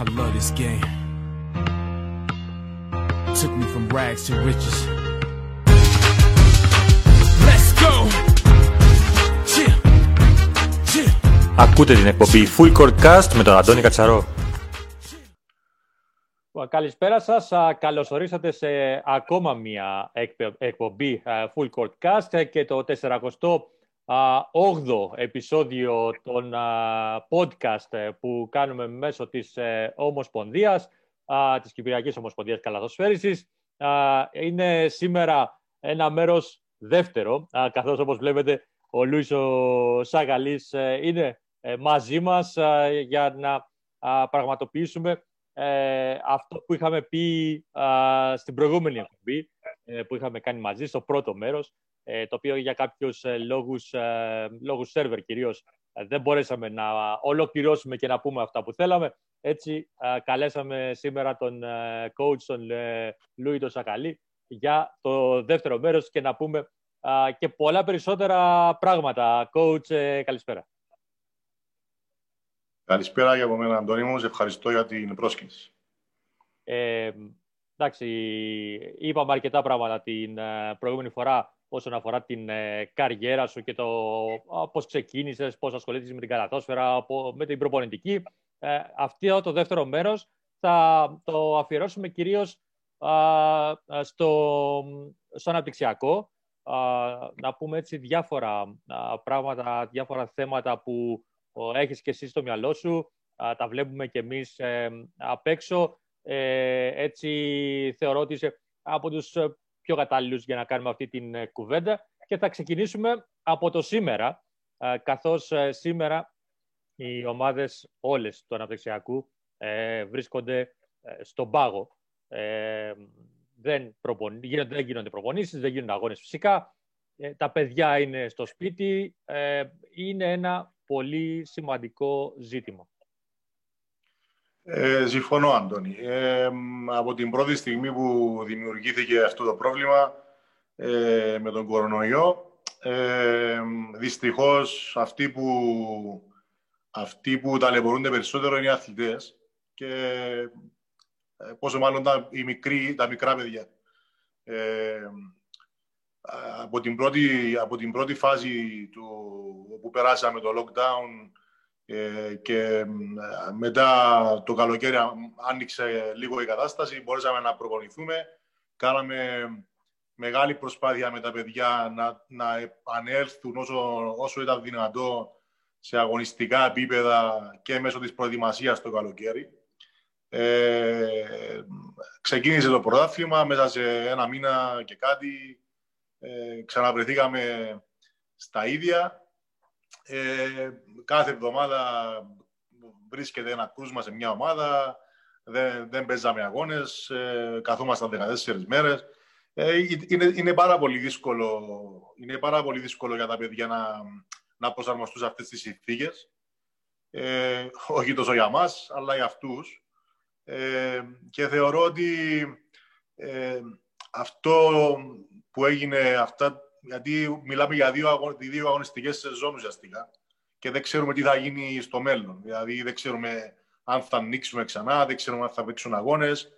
I love this game. Took me from rags to riches. Let's go! Chill. Chill. Ακούτε την εκπομπή Full Court Cast με τον Αντώνη Κατσαρό. Καλησπέρα σας. Α, Καλωσορίσατε σε ακόμα μία εκπε- εκπομπή α, Full Court Cast και το 48ο επεισόδιο των α, podcast ε, που κάνουμε μέσω της ε, Ομοσπονδίας, α, της Κυπριακής Ομοσπονδίας Καλαθοσφαίρισης. Α, Είναι σήμερα ένα μέρος δεύτερο, α, καθώς όπως βλέπετε ο Λούις ο Σαγαλής ε, είναι ε, μαζί μας α, για να α, πραγματοποιήσουμε ε, αυτό που είχαμε πει α, στην προηγούμενη εκπομπή ε, που είχαμε κάνει μαζί στο πρώτο μέρος ε, το οποίο για κάποιους ε, λόγους, ε, λόγους σερβερ κυρίως ε, δεν μπορέσαμε να ολοκληρώσουμε και να πούμε αυτά που θέλαμε. Έτσι α, καλέσαμε σήμερα τον ε, coach τον ε, Λούι τον Σακαλή για το δεύτερο μέρος και να πούμε α, και πολλά περισσότερα πράγματα. Coach, ε, καλησπέρα. Καλησπέρα για από μένα, Αντώνη μου. Σε ευχαριστώ για την πρόσκληση. Ε, εντάξει, είπαμε αρκετά πράγματα την ε, προηγούμενη φορά όσον αφορά την ε, καριέρα σου και το α, πώς ξεκίνησες, πώς ασχολήθηκες με την καλαθόσφαιρα, από- με την προπονητική. Ε, αυτό το δεύτερο μέρος θα το αφιερώσουμε κυρίως α, α, στο, στο αναπτυξιακό. Α, να πούμε έτσι διάφορα α, πράγματα, διάφορα θέματα που ο, έχεις και εσύ στο μυαλό σου. Α, τα βλέπουμε και εμείς ε, απ' έξω. Ε, έτσι θεωρώ ότι είσαι από τους ε, πιο κατάλληλους για να κάνουμε αυτή την ε, κουβέντα και θα ξεκινήσουμε από το σήμερα, ε, καθώς ε, σήμερα οι ομάδες όλες του αναπτυξιακού ε, βρίσκονται ε, στον πάγο. Ε, δεν, προπονη... γίνονται, δεν γίνονται προπονήσεις, δεν γίνονται αγώνες φυσικά. Ε, τα παιδιά είναι στο σπίτι. Ε, είναι ένα πολύ σημαντικό ζήτημα. Ε, συμφωνώ, Αντώνη. Ε, μ, από την πρώτη στιγμή που δημιουργήθηκε αυτό το πρόβλημα ε, με τον κορονοϊό, ε, δυστυχώς αυτοί που, αυτοί που ταλαιπωρούνται περισσότερο είναι οι αθλητές και ε, πόσο μάλλον τα, οι μικροί, τα μικρά παιδιά. Ε, από, την πρώτη, από την πρώτη φάση του, που περάσαμε το lockdown ε, και μ, μετά το καλοκαίρι α- άνοιξε λίγο η κατάσταση, μπορέσαμε να προπονηθούμε. Κάναμε μεγάλη προσπάθεια με τα παιδιά να, να επανέλθουν όσο, όσο ήταν δυνατό σε αγωνιστικά επίπεδα και μέσω της προετοιμασίας το καλοκαίρι. Ε, ξεκίνησε το πρωτάθλημα μέσα σε ένα μήνα και κάτι. Ε, ξαναβρεθήκαμε στα ίδια. Ε, κάθε εβδομάδα βρίσκεται ένα κρούσμα σε μια ομάδα. Δεν, δεν παίζαμε αγώνες. Ε, καθόμασταν 14 μέρες. Ε, είναι, είναι, πάρα πολύ δύσκολο, είναι πάρα πολύ δύσκολο για τα παιδιά να, να προσαρμοστούν σε αυτές τις συνθήκες. Ε, όχι τόσο για μας, αλλά για αυτούς. Ε, και θεωρώ ότι ε, αυτό που έγινε, αυτά, γιατί μιλάμε για δύο, αγω, δύο αγωνιστικές σεζόν ουσιαστικά και δεν ξέρουμε τι θα γίνει στο μέλλον. Δηλαδή δεν ξέρουμε αν θα ανοίξουμε ξανά, δεν ξέρουμε αν θα παίξουν αγώνες.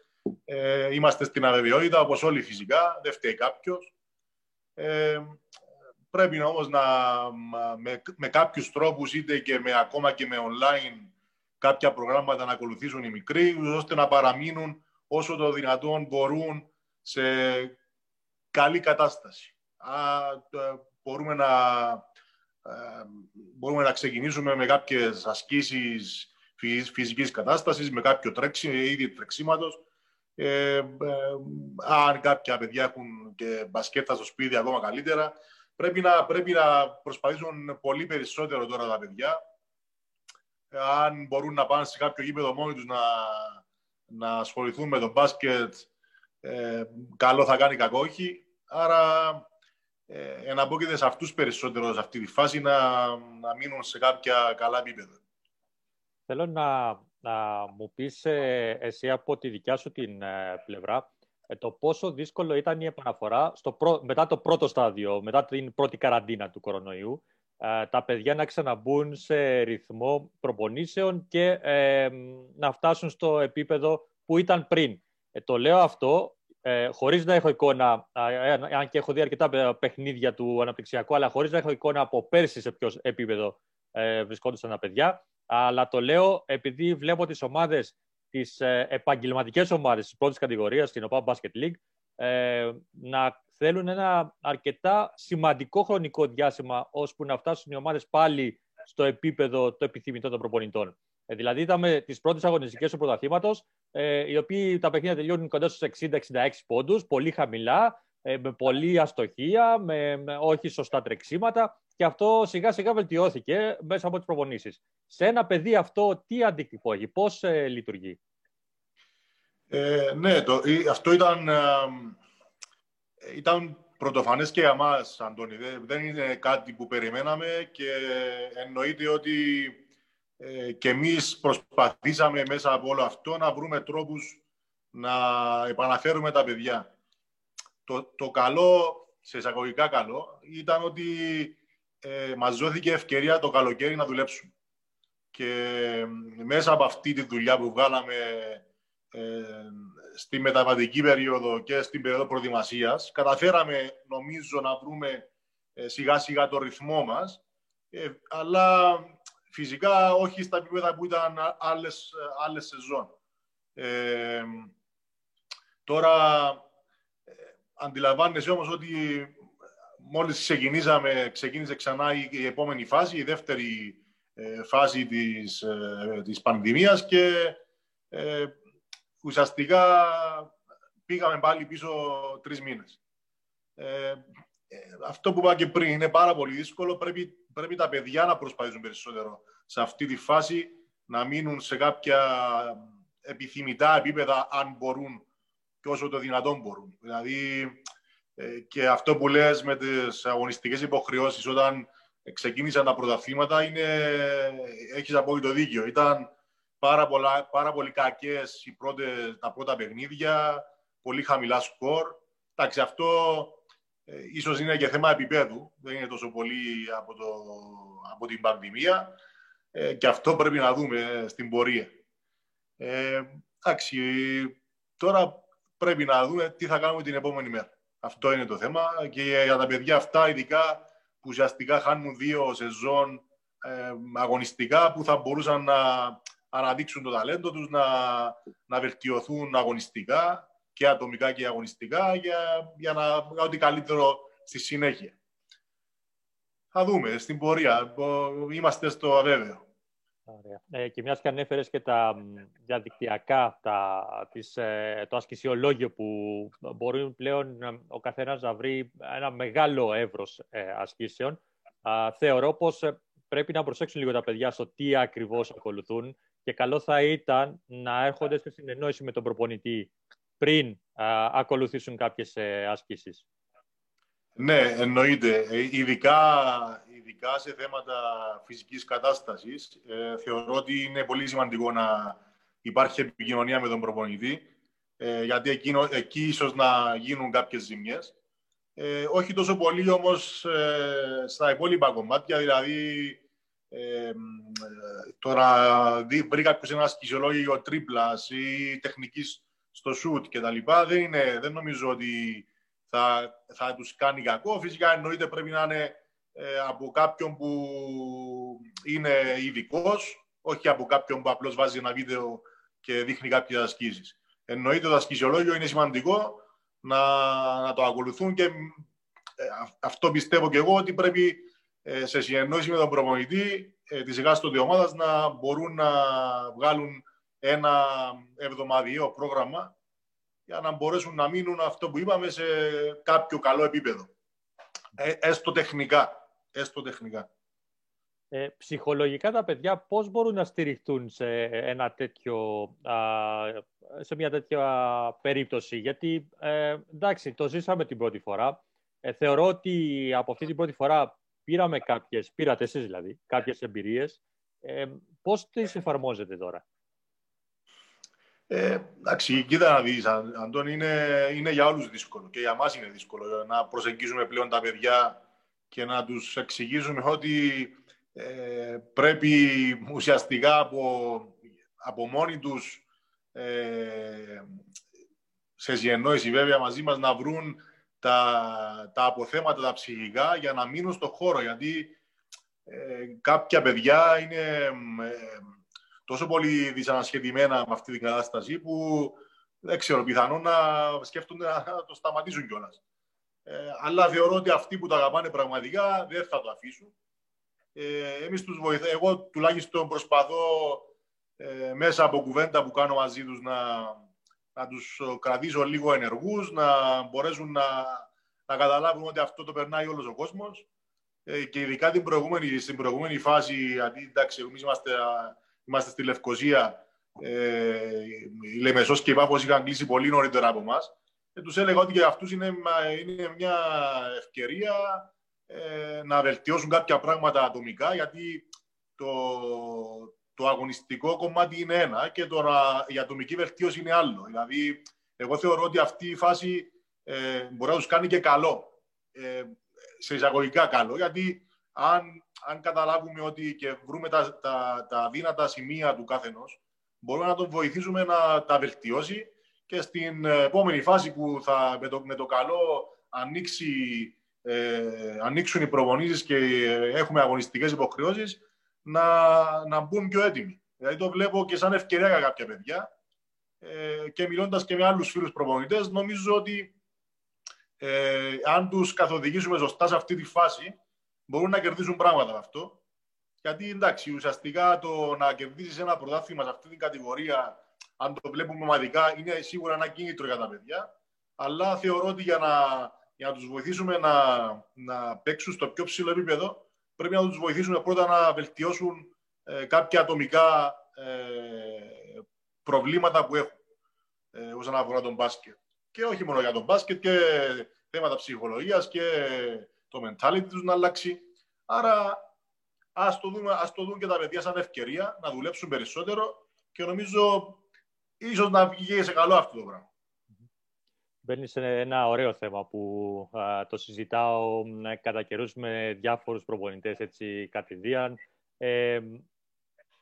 Ε, είμαστε στην αβεβαιότητα, όπως όλοι φυσικά, δεν φταίει κάποιος. Ε, πρέπει όμως να, με, με κάποιους τρόπους, είτε και με, ακόμα και με online, κάποια προγράμματα να ακολουθήσουν οι μικροί, ώστε να παραμείνουν όσο το δυνατόν μπορούν σε καλή κατάσταση. Α, μπορούμε, να, μπορούμε να ξεκινήσουμε με κάποιες ασκήσεις φυσικής κατάστασης, με κάποιο τρέξι, ήδη τρεξίματος. Ε, ε, αν κάποια παιδιά έχουν και μπασκέτα στο σπίτι, ακόμα καλύτερα. Πρέπει να, πρέπει να προσπαθήσουν πολύ περισσότερο τώρα τα παιδιά. Αν μπορούν να πάνε σε κάποιο γήπεδο μόνοι τους να, να ασχοληθούν με το μπάσκετ, ε, καλό θα κάνει κακό όχι. Άρα ε, εναπόκειται σε αυτούς περισσότερο σε αυτή τη φάση να, να μείνουν σε κάποια καλά επίπεδα. Θέλω να, να μου πεις ε, εσύ από τη δικιά σου την ε, πλευρά ε, το πόσο δύσκολο ήταν η επαναφορά στο πρω... μετά το πρώτο στάδιο, μετά την πρώτη καραντίνα του κορονοϊού ε, τα παιδιά να ξαναμπούν σε ρυθμό προπονήσεων και ε, να φτάσουν στο επίπεδο που ήταν πριν. Ε, το λέω αυτό ε, χωρίς να έχω εικόνα, αν και έχω δει αρκετά παιχνίδια του αναπτυξιακού, αλλά χωρίς να έχω εικόνα από πέρσι σε ποιος επίπεδο ε, βρισκόντουσαν τα παιδιά. Αλλά το λέω επειδή βλέπω τις ομάδες, τις ε, επαγγελματικές ομάδες της πρώτης κατηγορίας, στην ΟΠΑ Basket League, ε, να θέλουν ένα αρκετά σημαντικό χρονικό διάστημα ώσπου να φτάσουν οι ομάδες πάλι στο επίπεδο το επιθυμητό των προπονητών. Ε, δηλαδή, είδαμε τις πρώτες αγωνιστικές του πρωταθλήματος, ε, οι οποίοι τα παιχνίδια τελειώνουν κοντά στους 60-66 πόντους, πολύ χαμηλά, ε, με πολλή αστοχία, με, με, όχι σωστά τρεξίματα. Και αυτό σιγά σιγά βελτιώθηκε μέσα από τις προπονήσεις. Σε ένα παιδί αυτό, τι αντίκτυπο έχει, πώς ε, λειτουργεί; Ε, ναι, το, αυτό ήταν, ε, ήταν πρωτοφανές και για μας, Αντώνη. Δεν είναι κάτι που περιμέναμε και εννοείται ότι ε, και εμείς προσπαθήσαμε μέσα από όλο αυτό να βρούμε τρόπους να επαναφέρουμε τα παιδιά. Το, το καλό, σε εισαγωγικά καλό, ήταν ότι ε, μας δόθηκε ευκαιρία το καλοκαίρι να δουλέψουμε. Και μέσα από αυτή τη δουλειά που βγάλαμε ε, στη μεταβατική περίοδο και στην περίοδο προετοιμασίας, καταφέραμε νομίζω να βρούμε ε, σιγά σιγά το ρυθμό μας, ε, αλλά Φυσικά όχι στα επίπεδα που ήταν άλλες, άλλες σεζόν. Ε, τώρα ε, αντιλαμβάνεσαι όμως ότι μόλις ξεκινήσαμε, ξεκίνησε ξανά η, επόμενη φάση, η δεύτερη ε, φάση της, ε, της πανδημίας και ε, ουσιαστικά πήγαμε πάλι πίσω τρεις μήνες. Αυτό που είπα και πριν είναι πάρα πολύ δύσκολο. Πρέπει πρέπει τα παιδιά να προσπαθήσουν περισσότερο σε αυτή τη φάση, να μείνουν σε κάποια επιθυμητά επίπεδα, αν μπορούν και όσο το δυνατόν μπορούν. Δηλαδή, ε, και αυτό που λες με τις αγωνιστικές υποχρεώσεις, όταν ξεκίνησαν τα πρωταθλήματα, είναι, έχεις απόλυτο δίκιο. Ήταν πάρα, πολλά, πάρα πολύ κακές οι πρώτες, τα πρώτα παιχνίδια, πολύ χαμηλά σκορ. Εντάξει, αυτό ε, ίσως είναι και θέμα επίπεδου, δεν είναι τόσο πολύ από, το, από την πανδημία ε, και αυτό πρέπει να δούμε στην πορεία. Ε, εντάξει, τώρα πρέπει να δούμε τι θα κάνουμε την επόμενη μέρα. Αυτό είναι το θέμα και για τα παιδιά αυτά ειδικά που ουσιαστικά χάνουν δύο σεζόν ε, αγωνιστικά που θα μπορούσαν να αναδείξουν το ταλέντο τους, να, να βελτιωθούν αγωνιστικά και ατομικά και αγωνιστικά για, για να κάνουν ό,τι καλύτερο στη συνέχεια. Θα δούμε στην πορεία. Είμαστε στο αβέβαιο. Ε, και μιας και ανέφερες και τα διαδικτυακά, τα, τις, ε, το ασκησιολόγιο που μπορεί πλέον ο καθένας να βρει ένα μεγάλο εύρος ε, ασκήσεων, θεωρώ πως ε, πρέπει να προσέξουν λίγο τα παιδιά στο τι ακριβώς ακολουθούν και καλό θα ήταν να έρχονται σε συνεννόηση με τον προπονητή πριν α, ακολουθήσουν κάποιες ε, ασκήσεις. Ναι, εννοείται. Ε, ειδικά, ειδικά σε θέματα φυσικής κατάστασης, ε, θεωρώ ότι είναι πολύ σημαντικό να υπάρχει επικοινωνία με τον προπονητή, ε, γιατί εκείνο, εκεί ίσως να γίνουν κάποιες ζημιές. Ε, όχι τόσο πολύ όμως ε, στα υπόλοιπα κομμάτια, δηλαδή ε, τώρα βρει κάποιος ένα σκησιολόγιο τρίπλας ή τεχνικής στο σουτ και τα λοιπά, δεν, είναι, δεν νομίζω ότι θα, θα τους κάνει κακό. Φυσικά εννοείται πρέπει να είναι ε, από κάποιον που είναι ειδικός, όχι από κάποιον που απλώς βάζει ένα βίντεο και δείχνει κάποιες ασκήσεις. Εννοείται το ασκησιολόγιο είναι σημαντικό να, να το ακολουθούν και ε, αυτό πιστεύω και εγώ ότι πρέπει ε, σε συνεννόηση με τον προπονητή ε, της εκάστοτε ομάδας να μπορούν να βγάλουν ένα εβδομαδιαίο πρόγραμμα για να μπορέσουν να μείνουν αυτό που είπαμε σε κάποιο καλό επίπεδο. Ε, έστω τεχνικά. Έστω τεχνικά. Ε, ψυχολογικά τα παιδιά πώς μπορούν να στηριχτούν σε, ένα τέτοιο, σε μια τέτοια περίπτωση; Γιατί, ε, εντάξει, το ζήσαμε την πρώτη φορά. Ε, θεωρώ ότι από αυτή την πρώτη φορά πήραμε κάποιες, πήρατε εσείς δηλαδή, κάποιες εμπειρίες. Ε, πώς τις εφαρμόζετε τώρα; Ε, εντάξει, κοίτα να δεις, Αντώνη, είναι, είναι για όλους δύσκολο και για μας είναι δύσκολο να προσεγγίζουμε πλέον τα παιδιά και να τους εξηγήσουμε ότι ε, πρέπει ουσιαστικά από, από μόνοι τους ε, σε συνεννόηση βέβαια μαζί μας να βρουν τα, τα αποθέματα, τα ψυχικά για να μείνουν στο χώρο. Γιατί ε, κάποια παιδιά είναι ε, τόσο πολύ δυσανασχετημένα με αυτή την κατάσταση που δεν ξέρω, πιθανόν να σκέφτονται να το σταματήσουν κιόλας. Ε, αλλά θεωρώ ότι αυτοί που το αγαπάνε πραγματικά δεν θα το αφήσουν. Ε, εμείς τους βοηθά, εγώ τουλάχιστον προσπαθώ ε, μέσα από κουβέντα που κάνω μαζί τους να, να τους κρατήσω λίγο ενεργούς, να μπορέσουν να, να καταλάβουν ότι αυτό το περνάει όλος ο κόσμος. Ε, και ειδικά την προηγούμενη, στην προηγούμενη φάση, αντί εντάξει, εμείς είμαστε, είμαστε στη Λευκοσία, ε, η Λεμεσός και η Πάφος είχαν κλείσει πολύ νωρίτερα από εμάς. Και τους έλεγα ότι για αυτούς είναι, είναι μια ευκαιρία ε, να βελτιώσουν κάποια πράγματα ατομικά, γιατί το, το αγωνιστικό κομμάτι είναι ένα και τώρα η ατομική βελτίωση είναι άλλο. Δηλαδή, εγώ θεωρώ ότι αυτή η φάση ε, μπορεί να τους κάνει και καλό. Ε, σε εισαγωγικά καλό, γιατί αν, αν καταλάβουμε ότι και βρούμε τα, τα, τα δύνατα σημεία του καθενός, μπορούμε να τον βοηθήσουμε να τα βελτιώσει και στην επόμενη φάση που θα με το, με το καλό ανοίξει, ε, ανοίξουν οι προπονήσεις και έχουμε αγωνιστικές υποχρεώσεις, να, να μπουν πιο έτοιμοι. Δηλαδή το βλέπω και σαν ευκαιρία για κάποια παιδιά ε, και μιλώντας και με άλλους φίλους προπονητές, νομίζω ότι ε, αν τους καθοδηγήσουμε σωστά σε αυτή τη φάση, μπορούν να κερδίσουν πράγματα με αυτό. Γιατί εντάξει, ουσιαστικά το να κερδίσει ένα πρωτάθλημα σε αυτή την κατηγορία, αν το βλέπουμε ομαδικά, είναι σίγουρα ένα κίνητρο για τα παιδιά. Αλλά θεωρώ ότι για να, για να τους βοηθήσουμε να, να παίξουν στο πιο ψηλό επίπεδο, πρέπει να τους βοηθήσουμε πρώτα να βελτιώσουν ε, κάποια ατομικά ε, προβλήματα που έχουν ε, όσον αφορά τον μπάσκετ. Και όχι μόνο για τον μπάσκετ και θέματα ψυχολογίας και το mentality τους να αλλάξει. Άρα ας το, δούμε, ας το δουν και τα παιδιά σαν ευκαιρία να δουλέψουν περισσότερο και νομίζω ίσως να βγει σε καλό αυτό το πράγμα. Μπαίνεις σε ένα ωραίο θέμα που το συζητάω κατά καιρούς με διάφορους προπονητές έτσι κατηδίαν. Ε,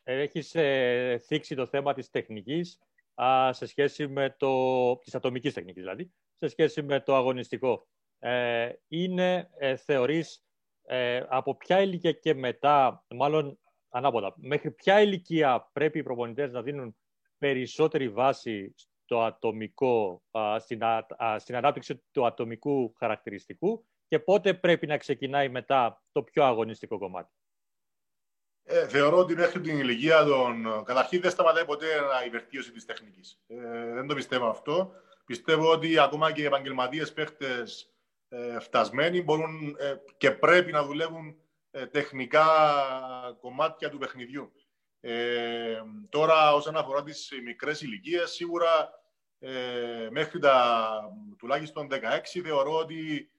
έχεις ε, θίξει το θέμα της τεχνικής α, σε σχέση με το... της ατομικής τεχνικής δηλαδή, σε σχέση με το αγωνιστικό. Ε, είναι, ε, θεωρείς, ε, από ποια ηλικία και μετά, μάλλον ανάποδα, μέχρι ποια ηλικία πρέπει οι προπονητές να δίνουν περισσότερη βάση στο ατομικό, στην, στην ανάπτυξη του ατομικού χαρακτηριστικού και πότε πρέπει να ξεκινάει μετά το πιο αγωνιστικό κομμάτι; Ε, θεωρώ ότι μέχρι την ηλικία των... Καταρχήν δεν σταματάει ποτέ η βελτίωση της τεχνικής. Ε, δεν το πιστεύω αυτό. Πιστεύω ότι ακόμα και οι επαγγελματίες παίχτες ε, φτασμένοι μπορούν ε, και πρέπει να δουλεύουν ε, τεχνικά κομμάτια του παιχνιδιού. Ε, τώρα, όσον αφορά τις μικρές ηλικίες, σίγουρα ε, μέχρι τα τουλάχιστον 16, θεωρώ ότι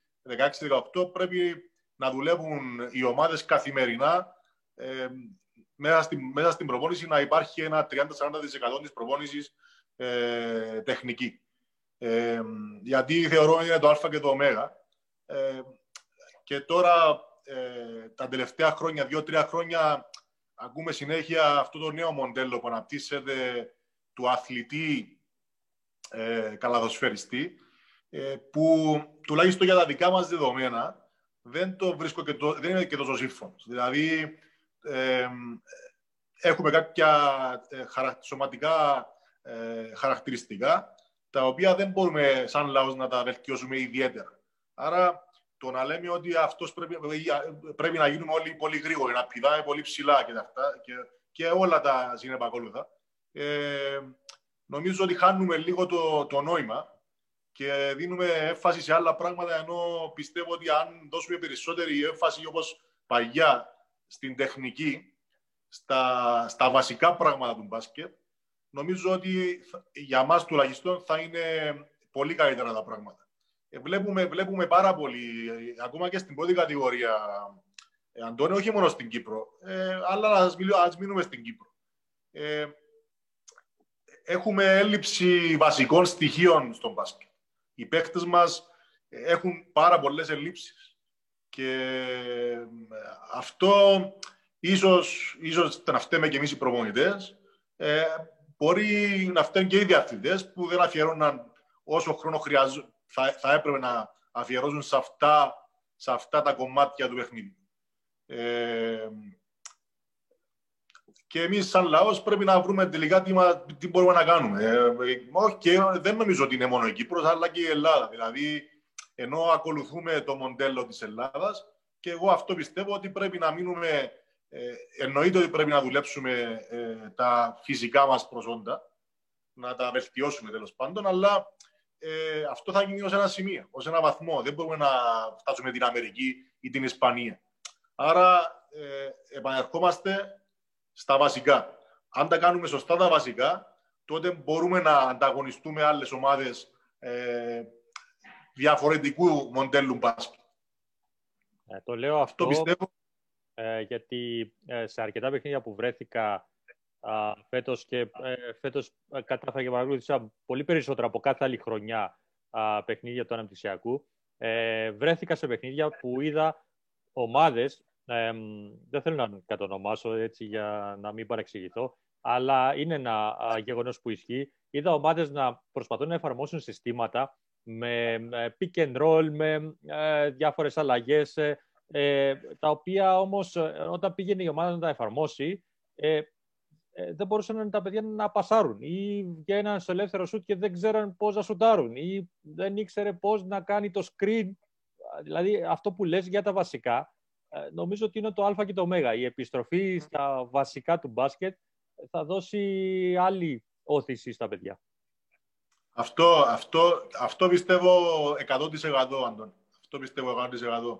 16-18 πρέπει να δουλεύουν οι ομάδες καθημερινά ε, μέσα, στην, μέσα στην προπόνηση να υπάρχει ένα 30-40% της προπόνησης ε, τεχνική. Ε, γιατί θεωρώ είναι το α και το ω. Ε, και τώρα, ε, τα τελευταία χρόνια, δύο-τρία χρόνια, ακούμε συνέχεια αυτό το νέο μοντέλο που αναπτύσσεται του αθλητή ε, καλαδοσφαιριστή, ε, που τουλάχιστον για τα δικά μας δεδομένα δεν το βρίσκω και το, δεν είναι και τόσο σύμφωνος. Δηλαδή, ε, έχουμε κάποια ε, σωματικά ε, χαρακτηριστικά τα οποία δεν μπορούμε σαν λαός να τα βελτιώσουμε ιδιαίτερα. Άρα το να λέμε ότι αυτός πρέπει, πρέπει να γίνουμε όλοι πολύ γρήγοροι, να πηδάμε πολύ ψηλά και, αυτά, και, και όλα τα συνεπακόλουθα, ε, νομίζω ότι χάνουμε λίγο το, το νόημα και δίνουμε έμφαση σε άλλα πράγματα, ενώ πιστεύω ότι αν δώσουμε περισσότερη έμφαση όπως παγιά στην τεχνική, στα, στα βασικά πράγματα του μπάσκετ, νομίζω ότι για μας τουλάχιστον θα είναι πολύ καλύτερα τα πράγματα. Ε, βλέπουμε, βλέπουμε πάρα πολύ, ε, ακόμα και στην πρώτη κατηγορία, ε, Αντώνη, όχι μόνο στην Κύπρο, ε, αλλά ας, ας μείνουμε στην Κύπρο. Ε, έχουμε έλλειψη βασικών στοιχείων στον μπάσκετ. Οι παίχτες μας έχουν πάρα πολλές ελλείψεις. Και Και ε, αυτό ίσως, ίσως να φταίμε και εμείς οι προπονητές. Ε, μπορεί να φταίνουν και οι διαθλητές που δεν αφιερώναν όσο χρόνο χρειαζό, θα, θα έπρεπε να αφιερώσουν σε αυτά, σε αυτά τα κομμάτια του παιχνίδιου. Ε, και εμείς σαν λαός πρέπει να βρούμε τελικά τι, τι μπορούμε να κάνουμε. Ε, όχι, και δεν νομίζω ότι είναι μόνο η Κύπρος, αλλά και η Ελλάδα. Δηλαδή, ενώ ακολουθούμε το μοντέλο της Ελλάδας, και εγώ αυτό πιστεύω ότι πρέπει να μείνουμε, ε, εννοείται ότι πρέπει να δουλέψουμε ε, τα φυσικά μας προσόντα, να τα βελτιώσουμε τέλος πάντων, αλλά ε, αυτό θα γίνει ως ένα σημείο, ως ένα βαθμό. Δεν μπορούμε να φτάσουμε την Αμερική ή την Ισπανία. Άρα ε, επανερχόμαστε στα βασικά. Αν τα κάνουμε σωστά τα βασικά, τότε μπορούμε να ανταγωνιστούμε άλλες ομάδες ε, διαφορετικού μοντέλου μπάσκετ. Ε, το λέω αυτό, πιστεύω. Ε, γιατί ε, σε αρκετά παιχνίδια που βρέθηκα α, φέτος και ε, φέτος κατάφερα και παρακολούθησα πολύ περισσότερα από κάθε άλλη χρονιά α, παιχνίδια του αναπτυσσιακού. Ε, βρέθηκα σε παιχνίδια που είδα ομάδες, ε, δεν θέλω να κατονομάσω έτσι για να μην παρεξηγηθώ, αλλά είναι ένα γεγονός που ισχύει. Είδα ομάδες να προσπαθούν να εφαρμόσουν συστήματα με pick and roll, με ε, διάφορες αλλαγές, ε, ε, τα οποία όμως όταν πήγαινε η ομάδα να τα εφαρμόσει, δεν μπορούσαν τα παιδιά να πασάρουν ή βγαίναν στο ελεύθερο σουτ και δεν ξέραν πώς να σουτάρουν ή δεν ήξερε πώς να κάνει το screen. Δηλαδή αυτό που λες για τα βασικά, νομίζω ότι είναι το α και το ω. Η επιστροφή στα βασικά του μπάσκετ θα δώσει άλλη όθηση στα παιδιά. Αυτό, αυτό, αυτό πιστεύω 100% Αντών. Αυτό πιστεύω 100%.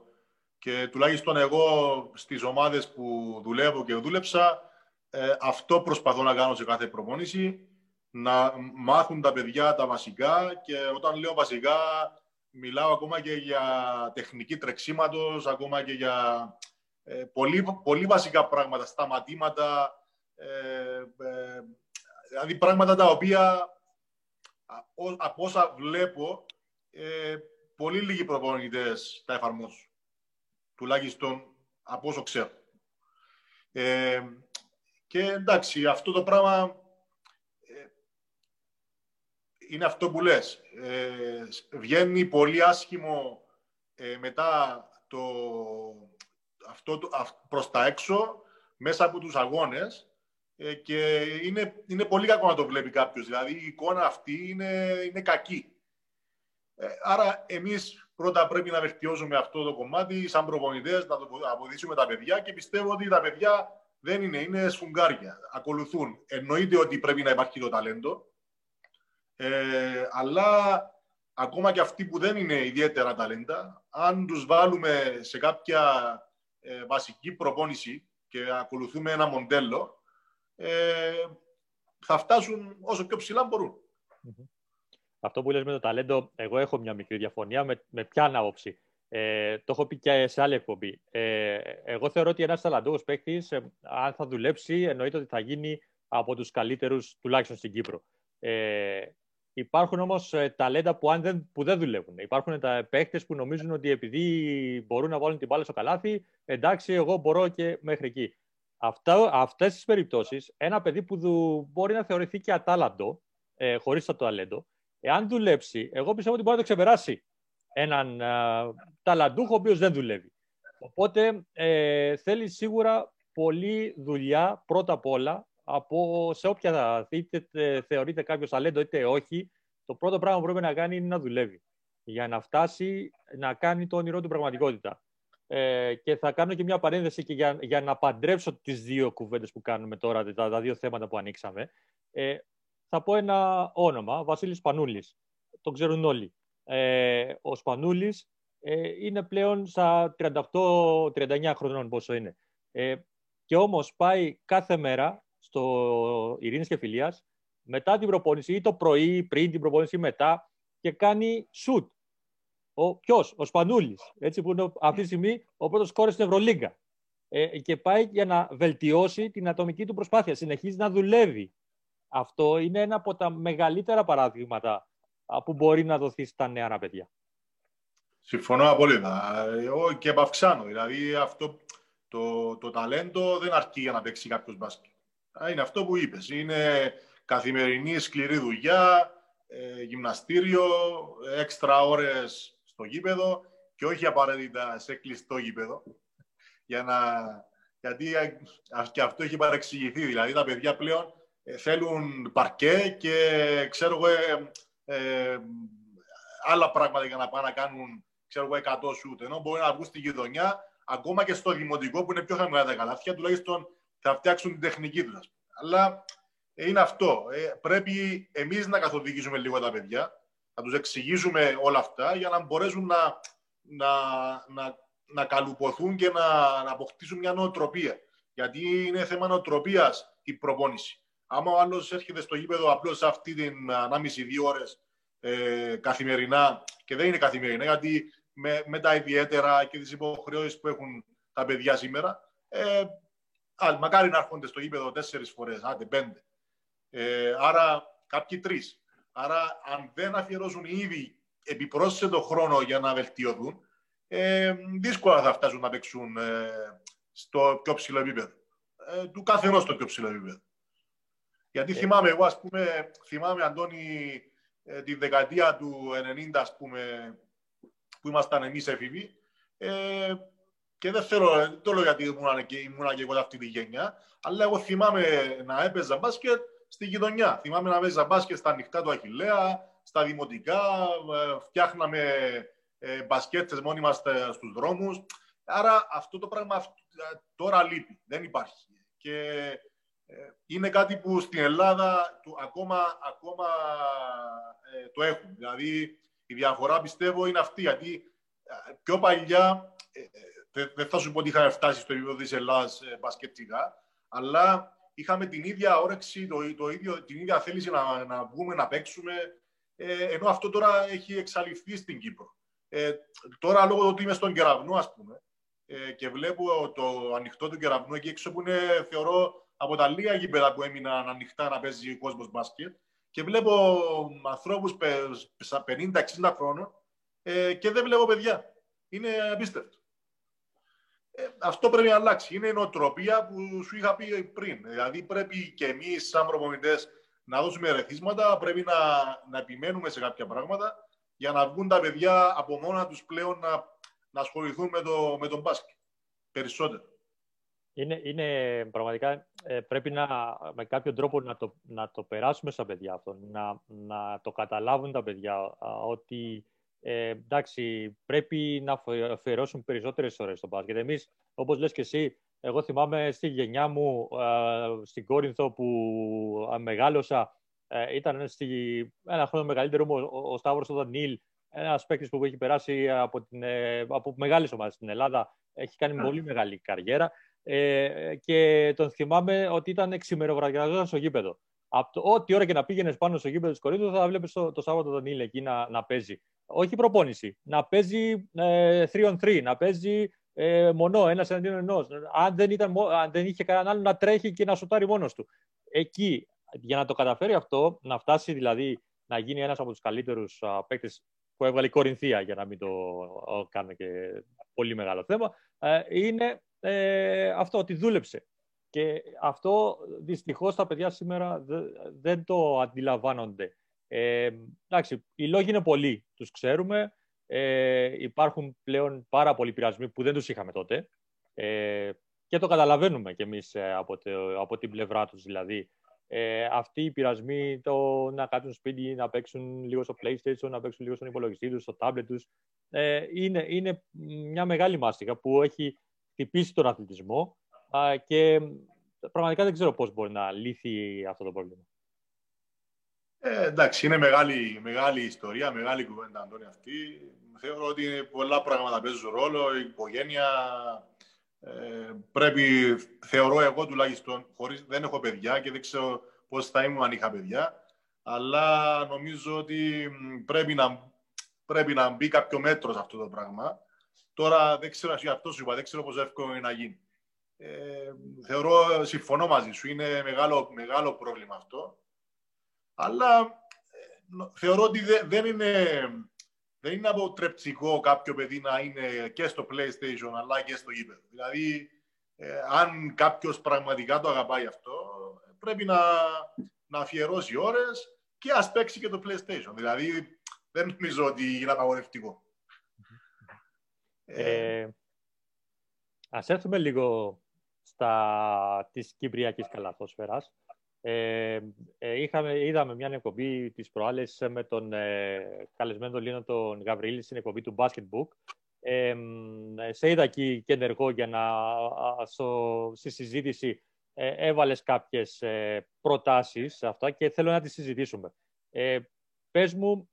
Και τουλάχιστον εγώ στις ομάδες που δουλεύω και δούλεψα, ε, αυτό προσπαθώ να κάνω σε κάθε προπόνηση, να μάθουν τα παιδιά τα βασικά και όταν λέω βασικά μιλάω ακόμα και για τεχνική τρεξίματος, ακόμα και για ε, πολύ, πολύ βασικά πράγματα, σταματήματα, ε, ε, δηλαδή πράγματα τα οποία από όσα βλέπω, ε, πολύ λίγοι προπονητές τα εφαρμόζουν. Τουλάχιστον από όσο ξέρω. Ε, και εντάξει, αυτό το πράγμα ε, είναι αυτό που λες. Ε, βγαίνει πολύ άσχημο ε, μετά το, αυτό το, προς τα έξω, μέσα από τους αγώνες, ε, και είναι, είναι πολύ κακό να το βλέπει κάποιος. Δηλαδή η εικόνα αυτή είναι, είναι κακή. Ε, άρα εμείς πρώτα πρέπει να βελτιώσουμε αυτό το κομμάτι σαν προπονητές, να το αποδείξουμε τα παιδιά και πιστεύω ότι τα παιδιά δεν είναι, είναι σφουγγάρια. Ακολουθούν. Εννοείται ότι πρέπει να υπάρχει το ταλέντο, ε, αλλά ακόμα και αυτοί που δεν είναι ιδιαίτερα ταλέντα, αν τους βάλουμε σε κάποια ε, βασική προπόνηση και ακολουθούμε ένα μοντέλο, ε, θα φτάσουν όσο πιο ψηλά μπορούν. Αυτό που λες με το ταλέντο, εγώ έχω μια μικρή διαφωνία με, με ποια άποψη. Ε, το έχω πει και σε άλλη εκπομπή. Ε, εγώ θεωρώ ότι ένας ταλαντούχος παίκτης, ε, αν θα δουλέψει, εννοείται ότι θα γίνει από τους καλύτερους, τουλάχιστον στην Κύπρο. Ε, υπάρχουν όμως ε, ταλέντα που, αν δεν, που δεν δουλεύουν. Υπάρχουν τα παίκτες που νομίζουν ότι επειδή μπορούν να βάλουν την μπάλα στο καλάθι, εντάξει, εγώ μπορώ και μέχρι εκεί. Αυτά, αυτές τις περιπτώσεις, ένα παιδί που δου, μπορεί να θεωρηθεί και ατάλαντο, ε, χωρίς το ταλέντο, εάν δουλέψει, εγώ πιστεύω ότι μπορεί να το ξεπεράσει έναν α, ταλαντούχο ο οποίος δεν δουλεύει. Οπότε ε, θέλει σίγουρα πολλή δουλειά πρώτα απ' όλα από σε όποια είτε θεωρείται κάποιος ταλέντο είτε όχι. Το πρώτο πράγμα που πρέπει να κάνει είναι να δουλεύει για να φτάσει να κάνει το όνειρό του πραγματικότητα. Ε, και θα κάνω και μια παρένθεση και για, για να παντρέψω τις δύο κουβέντες που κάνουμε τώρα, τα, τα δύο θέματα που ανοίξαμε. Ε, θα πω ένα όνομα, Βασίλης Σπανούλης. Το ξέρουν όλοι. Ε, ο Σπανούλης ε, είναι πλέον στα 38-39 χρονών πόσο είναι. Ε, και όμως πάει κάθε μέρα στο Ειρήνης και Φιλίας μετά την προπόνηση ή το πρωί, πριν την προπόνηση ή μετά και κάνει shoot ο ποιος, ο Σπανούλης, έτσι που είναι αυτή τη στιγμή ο πρώτος κόρη στην Ευρωλίγκα. Ε, και πάει για να βελτιώσει την ατομική του προσπάθεια. Συνεχίζει να δουλεύει. Αυτό είναι ένα από τα μεγαλύτερα παραδείγματα που μπορεί να δοθεί στα νέα παιδιά. Συμφωνώ απόλυτα. Εγώ και επαυξάνω. Δηλαδή αυτό το, το ταλέντο δεν αρκεί για να παίξει κάποιος μπάσκετ. Είναι αυτό που είπες. Είναι καθημερινή σκληρή δουλειά, ε, γυμναστήριο, έξτρα ώρες στο γήπεδο και όχι απαραίτητα σε κλειστό γήπεδο. Για να... Γιατί και αυτό έχει παρεξηγηθεί. Δηλαδή τα παιδιά πλέον ε, θέλουν παρκέ και ξέρω εγώ ε, ε, άλλα πράγματα για να πάνε να κάνουν ξέρω εγώ 100 σούτ. Ενώ μπορεί να βγουν στη γειτονιά, ακόμα και στο δημοτικό που είναι πιο χαμηλά τα καλάθια, τουλάχιστον θα φτιάξουν την τεχνική τους. Αλλά είναι αυτό. Ε, πρέπει εμείς να καθοδηγήσουμε λίγο τα παιδιά, να τους εξηγήσουμε όλα αυτά για να μπορέσουν να, να, να, να καλουποθούν και να, να αποκτήσουν μια νοοτροπία. Γιατί είναι θέμα νοοτροπίας η προπόνηση. Άμα ο άλλος έρχεται στο γήπεδο απλώς αυτή την ανάμιση δύο ώρες ε, καθημερινά, και δεν είναι καθημερινά, γιατί με, με τα ιδιαίτερα και τις υποχρεώσεις που έχουν τα παιδιά σήμερα, ε, μακάρι να έρχονται στο γήπεδο τέσσερις φορές, άντε πέντε. Ε, άρα κάποιοι τρεις. Άρα, αν δεν αφιερώσουν ήδη επιπρόσθετο χρόνο για να βελτιωθούν, ε, δύσκολα θα φτάσουν να παίξουν ε, στο πιο ψηλό επίπεδο. Ε, του καθενός στο πιο ψηλό επίπεδο. Γιατί θυμάμαι εγώ, ας πούμε, θυμάμαι, Αντώνη, ε, τη δεκαετία του 90, ας πούμε, που ήμασταν εμείς έφηβοι, ε, και δεν θέλω, το λέω γιατί ήμουν και, ήμουν και εγώ αυτή τη γενιά, αλλά εγώ θυμάμαι να έπαιζα μπάσκετ στη γειτονιά. Θυμάμαι να έπαιζα μπάσκετ στα ανοιχτά του Αχιλέα, στα δημοτικά, ε, φτιάχναμε ε, μπασκέτες μόνοι μας στους δρόμους. Άρα αυτό το πράγμα ε, τώρα λείπει, δεν υπάρχει. Και ε, είναι κάτι που στην Ελλάδα του, ακόμα, ακόμα ε, το έχουν. Δηλαδή, η διαφορά πιστεύω είναι αυτή, γιατί ε, πιο παλιά, δεν θα σου πω ότι είχαμε φτάσει στο επίπεδο της Ελλάδας μπασκετικά, αλλά είχαμε την ίδια όρεξη, το, το ίδιο, την ίδια θέληση να, να βγούμε, να παίξουμε, ενώ αυτό τώρα έχει εξαλειφθεί στην Κύπρο. Ε, τώρα, λόγω του ότι είμαι στον κεραυνό, ας πούμε, και βλέπω το ανοιχτό του κεραυνού εκεί έξω που είναι, θεωρώ, από τα λίγα γήπεδα που έμειναν ανοιχτά να παίζει ο κόσμος μπάσκετ και βλέπω ανθρώπους 50-60 χρόνων ε, και δεν βλέπω παιδιά. Είναι απίστευτο. Ε, αυτό πρέπει να αλλάξει. Είναι η νοοτροπία που σου είχα πει πριν. Δηλαδή πρέπει και εμείς, σαν προπονητές, να δώσουμε ερεθίσματα, πρέπει να, να επιμένουμε σε κάποια πράγματα για να βγουν τα παιδιά από μόνα τους πλέον να, να ασχοληθούν με, το, με τον μπάσκετ. Περισσότερο. Είναι, είναι πραγματικά ε, πρέπει να, με κάποιο τρόπο να το, να το περάσουμε στα παιδιά αυτό, να, να το καταλάβουν τα παιδιά ότι ε, εντάξει, πρέπει να αφιερώσουν περισσότερες ώρες στο μπάσκετ. Εμείς, όπως λες και εσύ, εγώ θυμάμαι στη γενιά μου, στην Κόρινθο που μεγάλωσα, ε, ήταν στη, ένα χρόνο μεγαλύτερο μου ο, ο Σταύρος ο Δανίλ, ένας παίκτης που έχει περάσει από, την, ε, από μεγάλες ομάδες στην Ελλάδα, έχει κάνει πολύ μεγάλη καριέρα. Ε, και τον θυμάμαι ότι ήταν ξημεροβραδιαζόταν στο γήπεδο. Από το, ό,τι ώρα και να πήγαινες πάνω στο γήπεδο της Κορίνθου, θα βλέπεις το, το Σάββατο τον Ήλε εκεί να, να παίζει. Όχι προπόνηση. Να παίζει 3 ε, on 3, να παίζει ε, μονό, ένας εναντίον ενός. Αν, δεν αν δεν είχε κανέναν άλλο να τρέχει και να σωτάρει μόνος του. Εκεί, για να το καταφέρει αυτό, να φτάσει δηλαδή να γίνει ένας από τους καλύτερους παίκτες που έβγαλε η Κορινθία, για να μην το κάνουμε και πολύ μεγάλο θέμα, ε, είναι ε, αυτό, ότι δούλεψε. Και αυτό δυστυχώς τα παιδιά σήμερα δεν το αντιλαμβάνονται. Ε, εντάξει, οι λόγοι είναι πολλοί, τους ξέρουμε. Ε, υπάρχουν πλέον πάρα πολλοί πειρασμοί που δεν τους είχαμε τότε. Ε, και το καταλαβαίνουμε κι εμείς ε, από, από την πλευρά τους. Δηλαδή, ε, αυτοί οι πειρασμοί, το να κάτσουν σπίτι, να παίξουν λίγο στο PlayStation, να παίξουν λίγο στον υπολογιστή τους, στο tablet τους, ε, είναι, είναι μια μεγάλη μάστιγα που έχει χτυπήσει τον αθλητισμό και πραγματικά δεν ξέρω πώς μπορεί να λύθει αυτό το πρόβλημα. Ε, εντάξει, είναι μεγάλη, μεγάλη ιστορία, μεγάλη κουβέντα, Αντώνη, αυτή. Θεωρώ ότι πολλά πράγματα παίζουν ρόλο, η οικογένεια. Ε, πρέπει, θεωρώ εγώ τουλάχιστον, χωρίς, δεν έχω παιδιά και δεν ξέρω πώς θα ήμουν αν είχα παιδιά, αλλά νομίζω ότι πρέπει να, πρέπει να μπει κάποιο μέτρο σε αυτό το πράγμα Τώρα δεν ξέρω, αυτό σου είπα, δεν ξέρω πόσο εύκολο είναι να γίνει. Ε, θεωρώ, συμφωνώ μαζί σου, είναι μεγάλο, μεγάλο πρόβλημα αυτό. Αλλά ε, θεωρώ ότι δεν είναι δεν είναι αποτρεπτικό κάποιο παιδί να είναι και στο PlayStation αλλά και στο γήπεδο. Δηλαδή, ε, αν κάποιος πραγματικά το αγαπάει αυτό, πρέπει να, να αφιερώσει ώρες και ας παίξει και το PlayStation. Δηλαδή, δεν νομίζω ότι είναι απαγορευτικό. Ε, ας έρθουμε λίγο στα της Κυπριακής Καλαθόσφαιρας. Ε, ε, είχαμε, είδαμε μια εκπομπή της προάλλες με τον ε, καλεσμένο Λίνο τον Γαβρίλη στην εκπομπή του Basketbook. Ε, σε είδα εκεί και ενεργό για να στο, στη συζήτηση ε, έβαλες κάποιες ε, προτάσεις σε αυτά και θέλω να τις συζητήσουμε. Ε, πες μου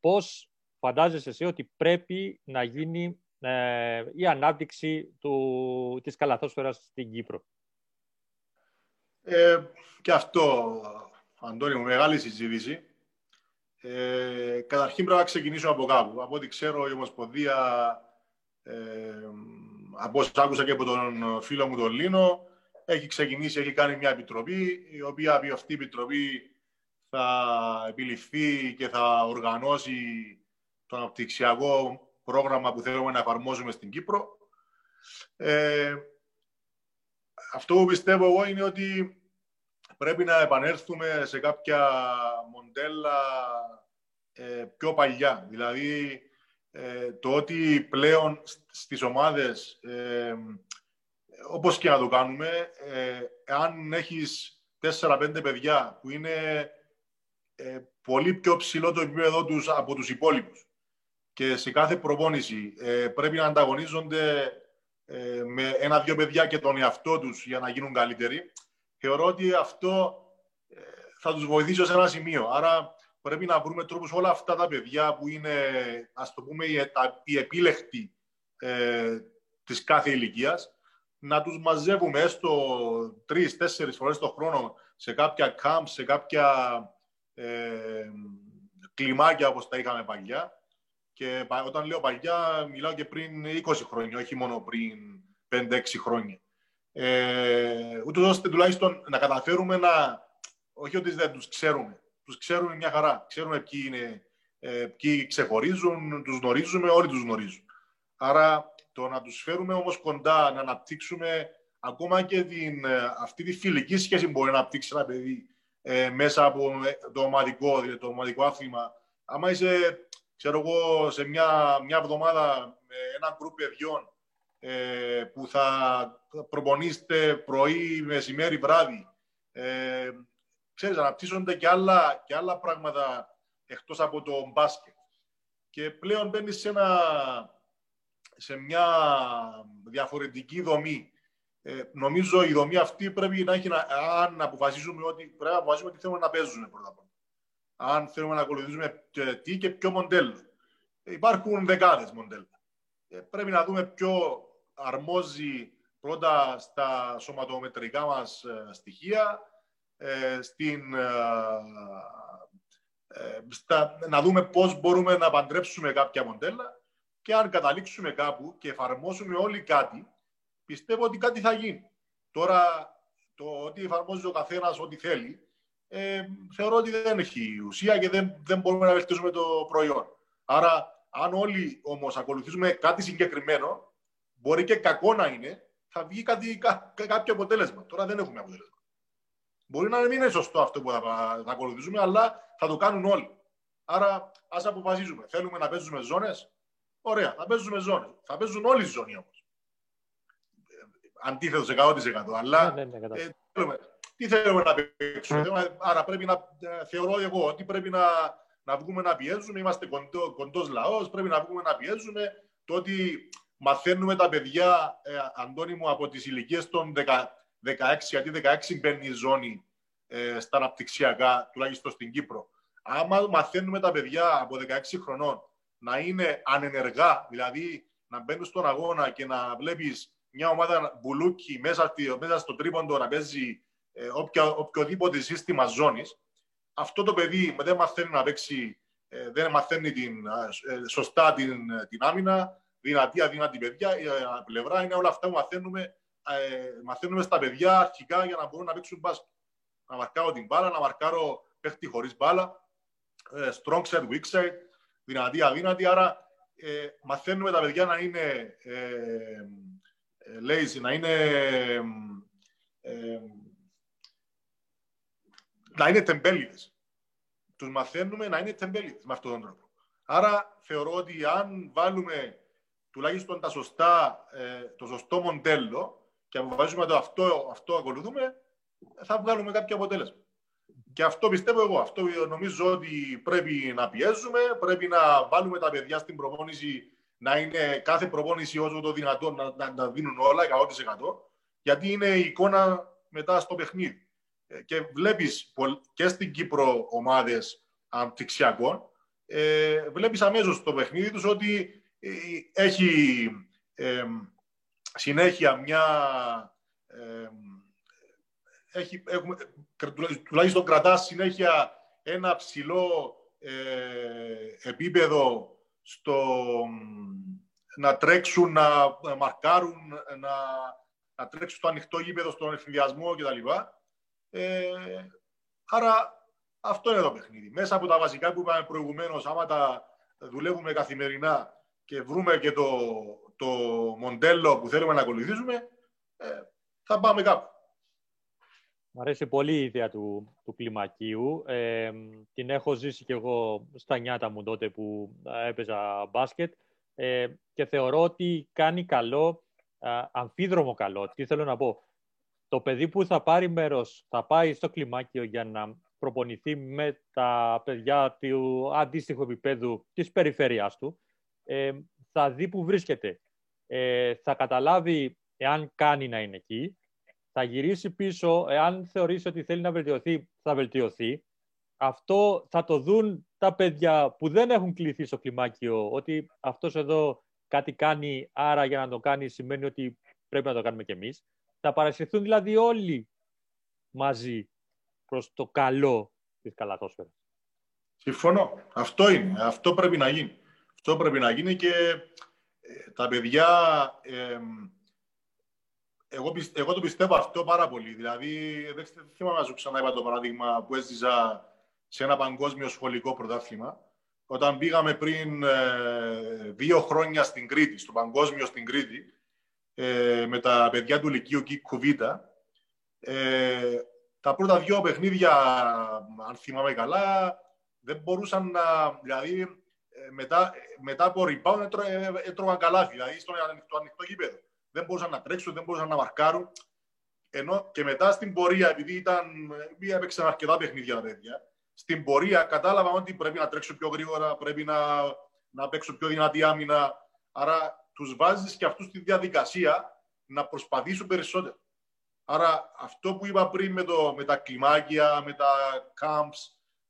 πώς φαντάζεσαι εσύ ότι πρέπει να γίνει ε, η ανάπτυξη του, της καλαθόσφαιρας στην Κύπρο; Ε, και αυτό, Αντώνη μου, μεγάλη συζήτηση. Ε, καταρχήν πρέπει να ξεκινήσω από κάπου. Από ό,τι ξέρω η Ομοσπονδία, ε, από όσο άκουσα και από τον φίλο μου τον Λίνο, έχει ξεκινήσει, έχει κάνει μια επιτροπή, η οποία αυτή η επιτροπή θα επιληφθεί και θα οργανώσει το αναπτυξιακό πρόγραμμα που θέλουμε να εφαρμόζουμε στην Κύπρο. Ε, αυτό που πιστεύω εγώ είναι ότι πρέπει να επανέλθουμε σε κάποια μοντέλα ε, πιο παλιά. Δηλαδή, ε, το ότι πλέον στις ομάδες, ε, όπως και να το κάνουμε, ε, αν έχεις 4-5 παιδιά που είναι ε, πολύ πιο ψηλό το επίπεδο τους από τους υπόλοιπους και σε κάθε προπόνηση ε, πρέπει να ανταγωνίζονται ε, με ένα-δυο παιδιά και τον εαυτό τους για να γίνουν καλύτεροι, θεωρώ ότι αυτό ε, θα τους βοηθήσει σε ένα σημείο. Άρα πρέπει να βρούμε τρόπους όλα αυτά τα παιδιά που είναι, ας το πούμε, οι επίλεκτοι ε, της κάθε ηλικίας, να τους μαζεύουμε έστω τρεις-τέσσερις φορές το χρόνο σε κάποια camp, σε κάποια ε, κλιμάκια όπως τα είχαμε παλιά και όταν λέω παλιά, μιλάω και πριν 20 χρόνια, όχι μόνο πριν 5-6 χρόνια. Ε, ούτως ώστε τουλάχιστον να καταφέρουμε να... Όχι ότι δεν τους ξέρουμε. Τους ξέρουμε μια χαρά. Ξέρουμε ποιοι, είναι, ε, ποιοι ξεχωρίζουν, τους γνωρίζουμε, όλοι τους γνωρίζουν. Άρα το να τους φέρουμε όμως κοντά, να αναπτύξουμε ακόμα και την, ε, αυτή τη φιλική σχέση που μπορεί να αναπτύξει ένα παιδί ε, μέσα από το ομαδικό, δηλαδή το ομαδικό άθλημα. Άμα είσαι ξέρω εγώ, σε μια, μια εβδομάδα με ένα γκρουπ παιδιών ε, που θα προπονείστε πρωί, μεσημέρι, βράδυ. Ε, ξέρεις, αναπτύσσονται και άλλα, και άλλα πράγματα εκτός από το μπάσκετ. Και πλέον μπαίνεις σε, σε μια διαφορετική δομή. Ε, νομίζω η δομή αυτή πρέπει να έχει, αν αποφασίσουμε ότι πρέπει να αποφασίσουμε ότι θέλουμε να παίζουμε πρώτα απ' όλα αν θέλουμε να ακολουθήσουμε τι και ποιο μοντέλο. Υπάρχουν δεκάδες μοντέλα. Ε, πρέπει να δούμε ποιο αρμόζει πρώτα στα σωματομετρικά μας ε, στοιχεία, ε, στην, στα, να δούμε πώς μπορούμε να παντρέψουμε κάποια μοντέλα και αν καταλήξουμε κάπου και εφαρμόσουμε όλοι κάτι, πιστεύω ότι κάτι θα γίνει. Τώρα, το ότι εφαρμόζει ο καθένας ό,τι θέλει, ε, θεωρώ ότι δεν έχει ουσία και δεν, δεν μπορούμε να βελτιώσουμε το προϊόν. Άρα, αν όλοι όμως ακολουθήσουμε κάτι συγκεκριμένο, μπορεί και κακό να είναι, θα βγει κάτι, κά, κάποιο αποτέλεσμα. Τώρα δεν έχουμε αποτέλεσμα. Μπορεί να μην είναι σωστό αυτό που θα, θα ακολουθήσουμε, αλλά θα το κάνουν όλοι. Άρα, ας αποφασίζουμε. Θέλουμε να παίζουμε ζώνες; Ωραία, θα παίζουμε ζώνες. Θα παίζουν όλοι οι ζώνε όμως. Αντίθετο σε 100%. Αλλά ναι, ναι, ναι, ε, θέλουμε, τι θέλουμε να παίξουμε; Άρα πρέπει να θεωρώ εγώ ότι πρέπει να, να βγούμε να πιέζουμε. Είμαστε κοντό, κοντός λαός, πρέπει να βγούμε να πιέζουμε. Το ότι μαθαίνουμε τα παιδιά, ε, Αντώνη μου, από τις ηλικίες των 16, γιατί 16 μπαίνει η ζώνη ε, στα αναπτυξιακά, τουλάχιστον στην Κύπρο. Άμα μαθαίνουμε τα παιδιά από 16 χρονών να είναι ανενεργά, δηλαδή να μπαίνουν στον αγώνα και να βλέπεις μια ομάδα μπουλούκι μέσα, μέσα στο τρίποντο να παίζει ε, οποιο, οποιοδήποτε σύστημα ζώνης, αυτό το παιδί δεν μαθαίνει να παίξει, ε, δεν μαθαίνει την, ε, σωστά την, την άμυνα, δυνατή, αδύνατη παιδιά. Η πλευρά είναι όλα αυτά που μαθαίνουμε, μαθαίνουμε στα παιδιά αρχικά για να μπορούν να παίξουν μπάσκετ. Να μαρκάρω την μπάλα, να μαρκάρω παίχτη χωρίς μπάλα, strong side, weak side, δυνατοί, αδύνατοι. Άρα ε, μαθαίνουμε τα παιδιά να είναι ε, ε, lazy, να είναι, ε, να είναι τεμπέληδες. Τους μαθαίνουμε να είναι τεμπέληδες με αυτόν τον τρόπο. Άρα θεωρώ ότι αν βάλουμε τουλάχιστον τα σωστά, ε, το σωστό μοντέλο και αποφασίσουμε το αυτό, αυτό ακολουθούμε, θα βγάλουμε κάποιο αποτέλεσμα. Και αυτό πιστεύω εγώ. Αυτό νομίζω ότι πρέπει να πιέζουμε, πρέπει να βάλουμε τα παιδιά στην προπόνηση, να είναι κάθε προπόνηση όσο το δυνατόν να, να, να δίνουν όλα 100%. Γιατί είναι η εικόνα μετά στο παιχνίδι. Ε, και βλέπεις και στην Κύπρο ομάδες αναπτυξιακών, ε, βλέπεις αμέσως στο παιχνίδι τους ότι ε, έχει ε, συνέχεια μια... Ε, έχει, έχουμε, τουλάχιστον κρατάς συνέχεια ένα ψηλό ε, επίπεδο στο να τρέξουν, να, να μαρκάρουν, να, να τρέξουν στο ανοιχτό γήπεδο, στον εφηδιασμό κτλ. Ε, άρα αυτό είναι το παιχνίδι. Μέσα από τα βασικά που είπαμε προηγουμένως, άμα τα δουλεύουμε καθημερινά και βρούμε και το, το μοντέλο που θέλουμε να ακολουθήσουμε, ε, θα πάμε κάπου. Μ' αρέσει πολύ η ιδέα του, του κλιμακίου. Ε, την έχω ζήσει κι εγώ στα νιάτα μου τότε που έπαιζα μπάσκετ ε, και θεωρώ ότι κάνει καλό, αμφίδρομο καλό. Τι θέλω να πω; Το παιδί που θα πάρει μέρος, θα πάει στο κλιμάκιο για να προπονηθεί με τα παιδιά του αντίστοιχου επίπεδου της περιφέρειάς του, ε, θα δει που βρίσκεται. Ε, θα καταλάβει εάν κάνει να είναι εκεί, θα γυρίσει πίσω, εάν θεωρήσει ότι θέλει να βελτιωθεί, θα βελτιωθεί. Αυτό θα το δουν τα παιδιά που δεν έχουν κληθεί στο κλιμάκιο, ότι αυτός εδώ κάτι κάνει, άρα για να το κάνει σημαίνει ότι πρέπει να το κάνουμε κι εμείς. Θα παρασυρθούν δηλαδή όλοι μαζί προς το καλό της καλαθόσφαιρας. Συμφωνώ. Αυτό είναι. Αυτό πρέπει να γίνει. Αυτό πρέπει να γίνει και ε, τα παιδιά... εγώ, εγώ το πιστεύω αυτό πάρα πολύ. Δηλαδή, δεν θυμάμαι να σου ξανά το παράδειγμα που έζησα σε ένα παγκόσμιο σχολικό πρωτάθλημα. Όταν πήγαμε πριν ε, δύο χρόνια στην Κρήτη, στο παγκόσμιο στην Κρήτη, ε, με τα παιδιά του Λυκείου Κίκου Β, τα πρώτα δύο παιχνίδια, αν θυμάμαι καλά, δεν μπορούσαν να. Δηλαδή, ε, μετά, μετά από rebound ε, έτρωγαν καλάθι, δηλαδή στο ανοιχτό, ανοιχτό γήπεδο. Δεν μπορούσαν να τρέξουν, δεν μπορούσαν να μαρκάρουν. Ενώ και μετά στην πορεία, επειδή ήταν, ε, έπαιξαν αρκετά παιχνίδια τα παιδιά, στην πορεία κατάλαβα ότι πρέπει να τρέξω πιο γρήγορα, πρέπει να, να παίξω πιο δυνατή άμυνα. Άρα τους βάζεις και αυτούς στη διαδικασία να προσπαθήσουν περισσότερο. Άρα αυτό που είπα πριν με, το, με τα κλιμάκια, με τα camps,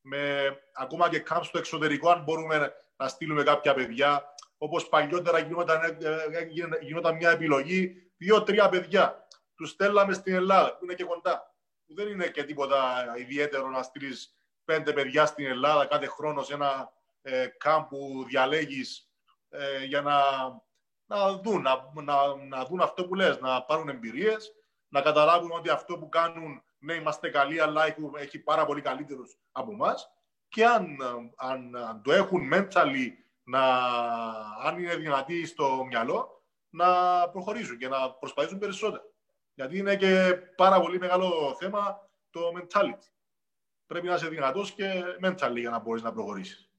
με ακόμα και camps στο εξωτερικό, αν μπορούμε να στείλουμε κάποια παιδιά, όπως παλιότερα γινόταν, ε, ε, γινόταν μια επιλογή, δύο-τρία παιδιά. Τους στέλναμε στην Ελλάδα, που είναι και κοντά. Που δεν είναι και τίποτα ιδιαίτερο να στείλεις πέντε παιδιά στην Ελλάδα κάθε χρόνο σε ένα ε, camp που διαλέγεις ε, για να, να, δουν, να, να, να δουν αυτό που λες, να πάρουν εμπειρίες να καταλάβουν ότι αυτό που κάνουν, ναι, είμαστε καλοί, αλλά έχει πάρα πολύ καλύτερους από εμάς. Και αν, αν, αν, το έχουν mentally, να, αν είναι δυνατοί στο μυαλό, να προχωρήσουν και να προσπαθήσουν περισσότερο. Γιατί είναι και πάρα πολύ μεγάλο θέμα το mentality. Πρέπει να είσαι δυνατός και mentally για να μπορείς να προχωρήσεις.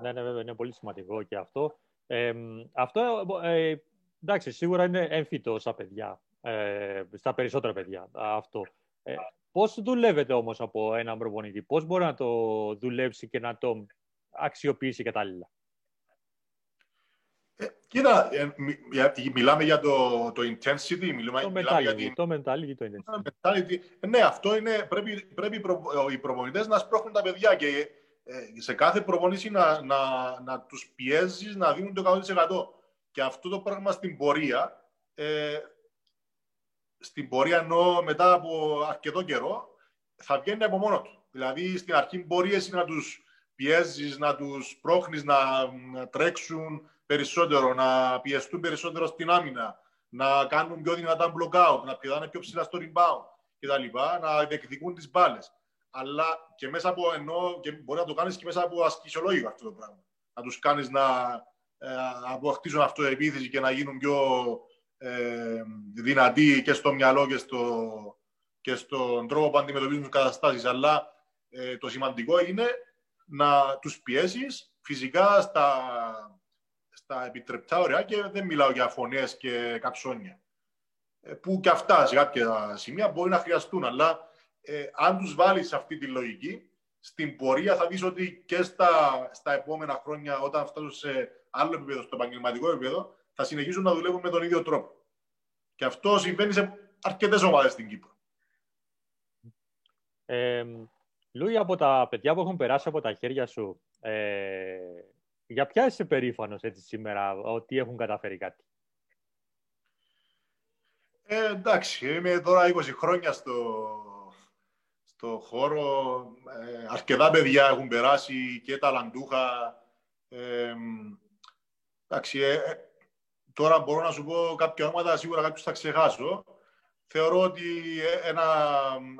Ναι, ναι, βέβαια, είναι πολύ σημαντικό και αυτό. Ε, αυτό, ε, εντάξει, σίγουρα είναι έμφυτο στα παιδιά ε, στα περισσότερα παιδιά αυτό. Ε, πώς δουλεύετε όμως από έναν προπονητή, πώς μπορεί να το δουλέψει και να το αξιοποιήσει κατάλληλα; Ε, κοίτα, ε, μιλάμε για το, το intensity, μιλάμε, το μιλάμε για την... Το mentality, το intensity. Ε, ναι, αυτό είναι, πρέπει, πρέπει οι προπονητές να σπρώχνουν τα παιδιά και ε, σε κάθε προπονήση να, να, να τους πιέζεις να δίνουν το 100%. Και αυτό το πράγμα στην πορεία ε, στην πορεία ενώ μετά από αρκετό καιρό θα βγαίνει από μόνος τους. Δηλαδή στην αρχή μπορεί εσύ να τους πιέζεις, να τους πρόχνεις να, τρέξουν περισσότερο, να πιεστούν περισσότερο στην άμυνα, να κάνουν πιο δυνατά block out, να πηδάνε πιο ψηλά στο rebound κτλ. Να διεκδικούν τις μπάλες. Αλλά και μέσα από ενώ, και μπορεί να το κάνεις και μέσα από ασκησιολόγιο αυτό το πράγμα. Να τους κάνεις να ε, αποκτήσουν αυτοεπίθεση και να γίνουν πιο ε, δυνατοί και στο μυαλό και, στο, και στον τρόπο που αντιμετωπίζουν τις καταστάσεις. Αλλά ε, το σημαντικό είναι να τους πιέσεις φυσικά στα, στα επιτρεπτά ωραία και δεν μιλάω για φωνές και καψόνια. Ε, που και αυτά σε κάποια σημεία μπορεί να χρειαστούν, αλλά ε, αν τους βάλεις σε αυτή τη λογική, στην πορεία θα δεις ότι και στα, στα επόμενα χρόνια, όταν φτάσουν σε άλλο επίπεδο, στο επαγγελματικό επίπεδο, θα συνεχίσουν να δουλεύουν με τον ίδιο τρόπο. Και αυτό συμβαίνει σε αρκετές ομάδες στην Κύπρο. Ε, Λούι, από τα παιδιά που έχουν περάσει από τα χέρια σου, ε, για ποια είσαι περήφανος έτσι σήμερα, ότι έχουν καταφέρει κάτι; Ε, εντάξει, είμαι τώρα 20 χρόνια στο, στο χώρο. Ε, αρκετά παιδιά έχουν περάσει και ταλαντούχα. Ε, εντάξει, ε, τώρα μπορώ να σου πω κάποια ονόματα, σίγουρα κάποιους θα ξεχάσω. Θεωρώ ότι ένα,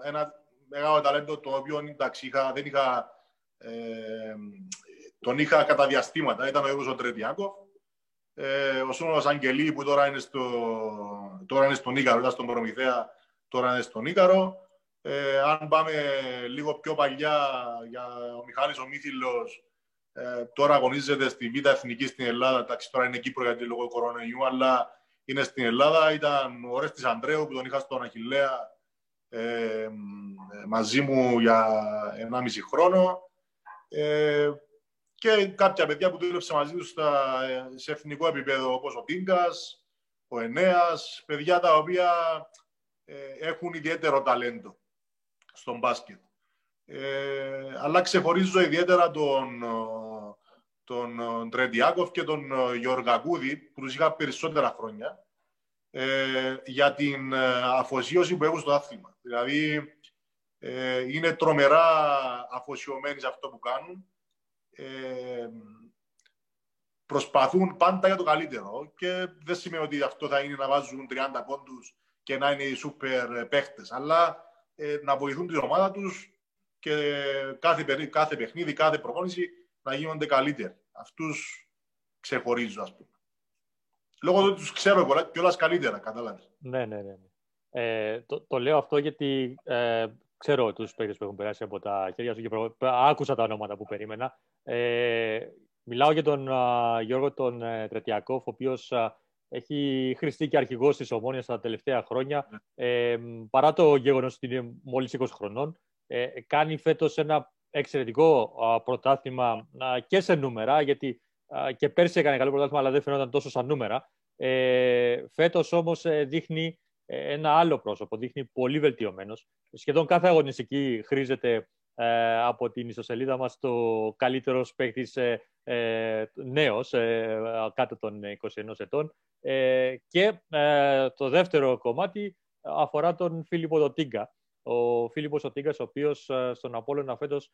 ένα μεγάλο ταλέντο το οποίο εντάξει, είχα, δεν είχα, ε, τον είχα κατά διαστήματα, ήταν ο Γιώργος ο Τρετιάκοφ. Ε, ο Σούνος Αγγελή που τώρα είναι, στο, τώρα είναι στον Ίκαρο, ήταν στον Προμηθέα, τώρα είναι στον Ίκαρο. Ε, αν πάμε λίγο πιο παλιά, για ο Μιχάλης ο Μύθιλος, ε, τώρα αγωνίζεται στη Β' Εθνική στην Ελλάδα. Εντάξει, τώρα είναι Κύπρο γιατί λόγω κορονοϊού, αλλά είναι στην Ελλάδα. Ήταν ο Ρέστης Αντρέου που τον είχα στον Αχιλέα ε, μαζί μου για 1,5 χρόνο. Ε, και κάποια παιδιά που δούλεψε μαζί τους σε εθνικό επίπεδο, όπως ο Τίνκας, ο Ενέας, παιδιά τα οποία ε, έχουν ιδιαίτερο ταλέντο στον μπάσκετ. Ε, αλλά ξεχωρίζω ιδιαίτερα τον, τον Τρεντιάκοφ και τον Γιωργακούδη, που τους είχα περισσότερα χρόνια, ε, για την αφοσίωση που έχουν στο άθλημα. Δηλαδή, ε, είναι τρομερά αφοσιωμένοι σε αυτό που κάνουν. Ε, προσπαθούν πάντα για το καλύτερο και δεν σημαίνει ότι αυτό θα είναι να βάζουν 30 πόντους και να είναι οι σούπερ παίχτες, αλλά ε, να βοηθούν την ομάδα τους και κάθε, κάθε παιχνίδι, κάθε προπόνηση να γίνονται καλύτεροι. Αυτούς ξεχωρίζω, ας πούμε. Λόγω του ότι τους ξέρω πολλά, κιόλας καλύτερα, κατάλαβες. Ναι, ναι, ναι. Ε, το, το λέω αυτό γιατί ε, ξέρω τους παίκτες που έχουν περάσει από τα χέρια σου και προ... άκουσα τα ονόματα που περίμενα. Ε, μιλάω για τον Γιώργο τον ε, Τρετιακόφ, ο οποίος έχει χρηστεί και αρχηγός της Ομόνιας τα τελευταία χρόνια. Ναι. Ε, παρά το γεγονός ότι είναι μόλις 20 χρονών, ε, κάνει φέτος ένα εξαιρετικό πρωτάθλημα και σε νούμερα, γιατί και πέρσι έκανε καλό πρωτάθλημα, αλλά δεν φαινόταν τόσο σαν νούμερα. Ε, φέτος όμως ε, δείχνει ε, ένα άλλο πρόσωπο, δείχνει πολύ βελτιωμένος. Σχεδόν κάθε αγωνιστική χρήζεται ε, από την ιστοσελίδα μας το καλύτερος παίκτης ε, ε, νέος, ε, κάτω των 21 ετών. και το δεύτερο κομμάτι αφορά τον Φίλιππο Δοτίγκα. Ο Φίλιππος Δοτίγκας, ο οποίος στον Απόλλωνα φέτος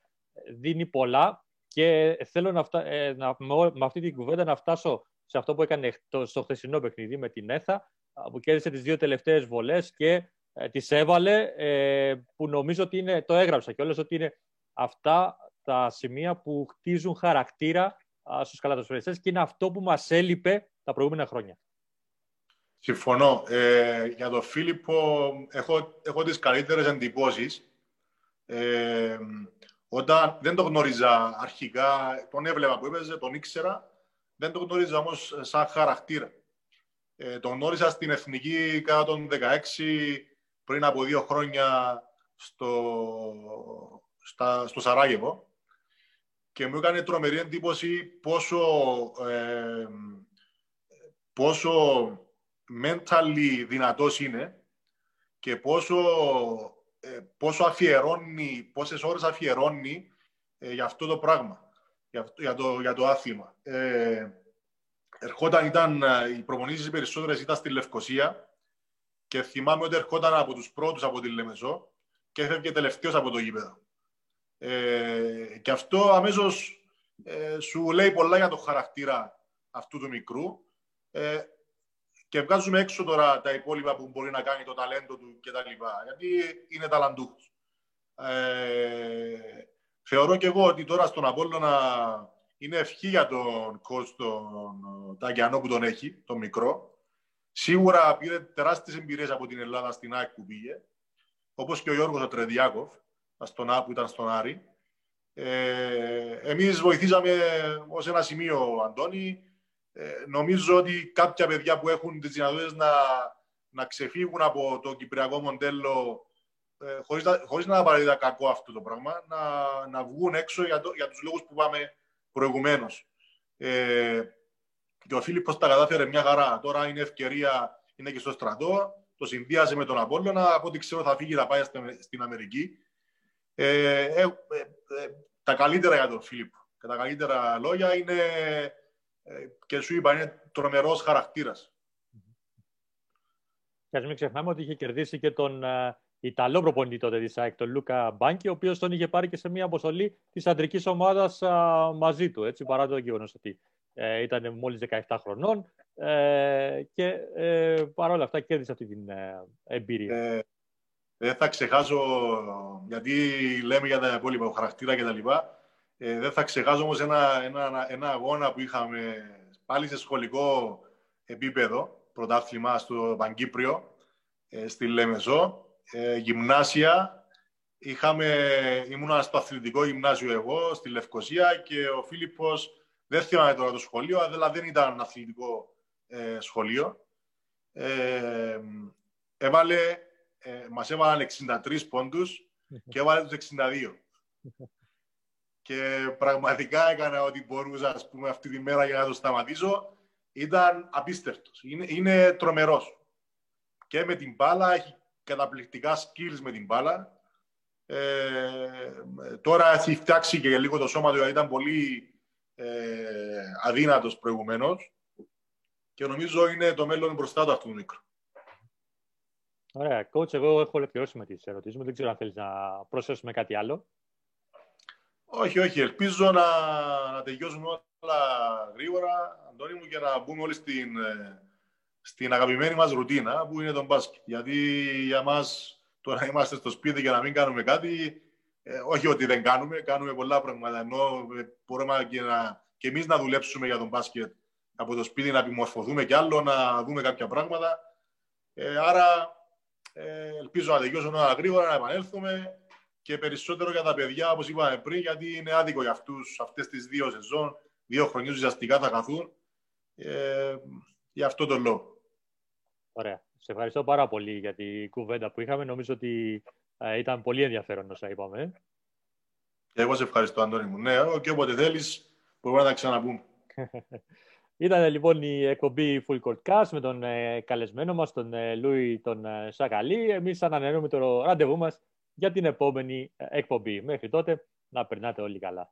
δίνει πολλά και θέλω να, φτα... να με αυτή την κουβέντα να φτάσω σε αυτό που έκανε στο χθεσινό παιχνίδι με την ΕΘΑ, που κέρδισε τις δύο τελευταίες βολές και ε, τις έβαλε, ε, που νομίζω ότι είναι, το έγραψα και όλες ότι είναι αυτά τα σημεία που χτίζουν χαρακτήρα στους καλατοσφαιριστές και είναι αυτό που μας έλειπε τα προηγούμενα χρόνια. Συμφωνώ. Ε, για τον Φίλιππο έχω, έχω τις καλύτερες εντυπώσεις. Ε, όταν δεν το γνώριζα αρχικά, τον έβλεπα που έπαιζε, τον ήξερα, δεν το γνώριζα όμως σαν χαρακτήρα. Ε, τον γνώρισα στην Εθνική κατά τον 16 πριν από δύο χρόνια στο, στα, στο Σαράγεβο και μου έκανε τρομερή εντύπωση πόσο, ε, πόσο mentally δυνατός είναι και πόσο, ε, πόσο αφιερώνει, πόσες ώρες αφιερώνει ε, για αυτό το πράγμα, για, για, το, για το άθλημα. Ε, ερχόταν, ήταν, οι προπονήσεις περισσότερες ήταν στη Λευκοσία και θυμάμαι ότι ερχόταν από τους πρώτους από τη Λεμεσό και έφευγε τελευταίος από το γήπεδο. Ε, και αυτό αμέσως ε, σου λέει πολλά για το χαρακτήρα αυτού του μικρού ε, και βγάζουμε έξω τώρα τα υπόλοιπα που μπορεί να κάνει το ταλέντο του κτλ. Γιατί είναι ταλαντούχος. Ε, θεωρώ και εγώ ότι τώρα στον Απόλλωνα είναι ευχή για τον coach τον Ταγκιανό που τον έχει, τον μικρό. Σίγουρα πήρε τεράστιες εμπειρίες από την Ελλάδα στην ΑΕΚ που πήγε, όπως και ο Γιώργος ο Τρεδιάκοφ, στον Α που ήταν στον Άρη. Ε, εμείς βοηθήσαμε ως ένα σημείο, Αντώνη. Ε, νομίζω ότι κάποια παιδιά που έχουν τις δυνατότητες να, να ξεφύγουν από το κυπριακό μοντέλο ε, χωρίς, να, χωρίς να απαραίτητα κακό αυτό το πράγμα, να, να βγουν έξω για, το, για τους λόγους που είπαμε προηγουμένως. Ε, και ο Φίλιππος τα κατάφερε μια χαρά. Τώρα είναι ευκαιρία, είναι και στο στρατό, το συνδύασε με τον Απόλλωνα, από ό,τι ξέρω θα φύγει να πάει στην Αμερική. Ε, ε, ε, τα καλύτερα για τον Φίλιππ και τα καλύτερα λόγια είναι, και σου είπα, είναι τρομερός χαρακτήρας. Και ας μην ξεχνάμε ότι είχε κερδίσει και τον Ιταλό προπονητή τότε της ΑΕΚ, τον Λούκα Μπάνκι, ο οποίος τον είχε πάρει και σε μια αποστολή της αντρικής ομάδας μαζί του, έτσι, παρά το γεγονός ότι ε, ήταν μόλις 17 χρονών ε, και ε, παρόλα αυτά κέρδισε αυτή την ε, εμπειρία. Ε, δεν θα ξεχάσω, γιατί λέμε για τα υπόλοιπα χαρακτήρα και τα λοιπά, ε, δεν θα ξεχάσω όμως ένα, ένα, ένα αγώνα που είχαμε πάλι σε σχολικό επίπεδο, πρωτάθλημα στο Παγκύπριο, ε, στη Λέμεσο, ε, γυμνάσια. Είχαμε, ήμουν στο αθλητικό γυμνάσιο εγώ, στη Λευκοσία και ο Φίλιππος, δεν θυμάμαι τώρα το σχολείο, αλλά δεν ήταν αθλητικό ε, σχολείο. Ε, έβαλε, ε, μας έβαλαν 63 πόντους και έβαλε τους 62. και πραγματικά έκανα ό,τι μπορούσα ας πούμε, αυτή τη μέρα για να το σταματήσω. Ήταν απίστευτος. Είναι, είναι τρομερός. Και με την μπάλα έχει καταπληκτικά skills με την μπάλα. Ε, τώρα έχει φτιάξει και λίγο το σώμα του, ήταν πολύ ε, αδύνατος προηγουμένως και νομίζω είναι το μέλλον μπροστά του αυτού του μικρού. Ωραία. Coach, εγώ έχω ολοκληρώσει με τις ερωτήσεις μου. Δεν ξέρω αν θέλεις να προσθέσουμε κάτι άλλο. Όχι, όχι. Ελπίζω να, να τελειώσουν όλα γρήγορα, Αντώνη μου, και να μπούμε όλοι στην, ε, στην αγαπημένη μας ρουτίνα που είναι το μπάσκετ. Γιατί για μας το να είμαστε στο σπίτι και να μην κάνουμε κάτι, ε, όχι ότι δεν κάνουμε, κάνουμε πολλά πράγματα. Ενώ ε, μπορούμε και, να, και εμείς να δουλέψουμε για τον μπάσκετ από το σπίτι, να επιμορφωθούμε κι άλλο, να δούμε κάποια πράγματα. Ε, άρα ε, ελπίζω να τελειώσουν όλα γρήγορα, να επανέλθουμε και περισσότερο για τα παιδιά, όπως είπαμε πριν, γιατί είναι άδικο για αυτούς αυτές τις δύο σεζόν, δύο χρονιές ουσιαστικά θα χαθούν. Ε, για αυτό τον λόγο. Ωραία. Σε ευχαριστώ πάρα πολύ για την κουβέντα που είχαμε. Νομίζω ότι ε, ήταν πολύ ενδιαφέρον όσα είπαμε. Και εγώ σε ευχαριστώ, Αντώνη μου. Ναι, και όποτε θέλεις, μπορούμε να τα ξαναπούμε. Ήταν λοιπόν η εκπομπή Full Court Cast με τον ε, καλεσμένο μας, τον ε, Λούι τον ε, Σακαλή. Εμείς ανανεώνουμε το ραντεβού μας για την επόμενη εκπομπή. Μέχρι τότε, να περνάτε όλοι καλά.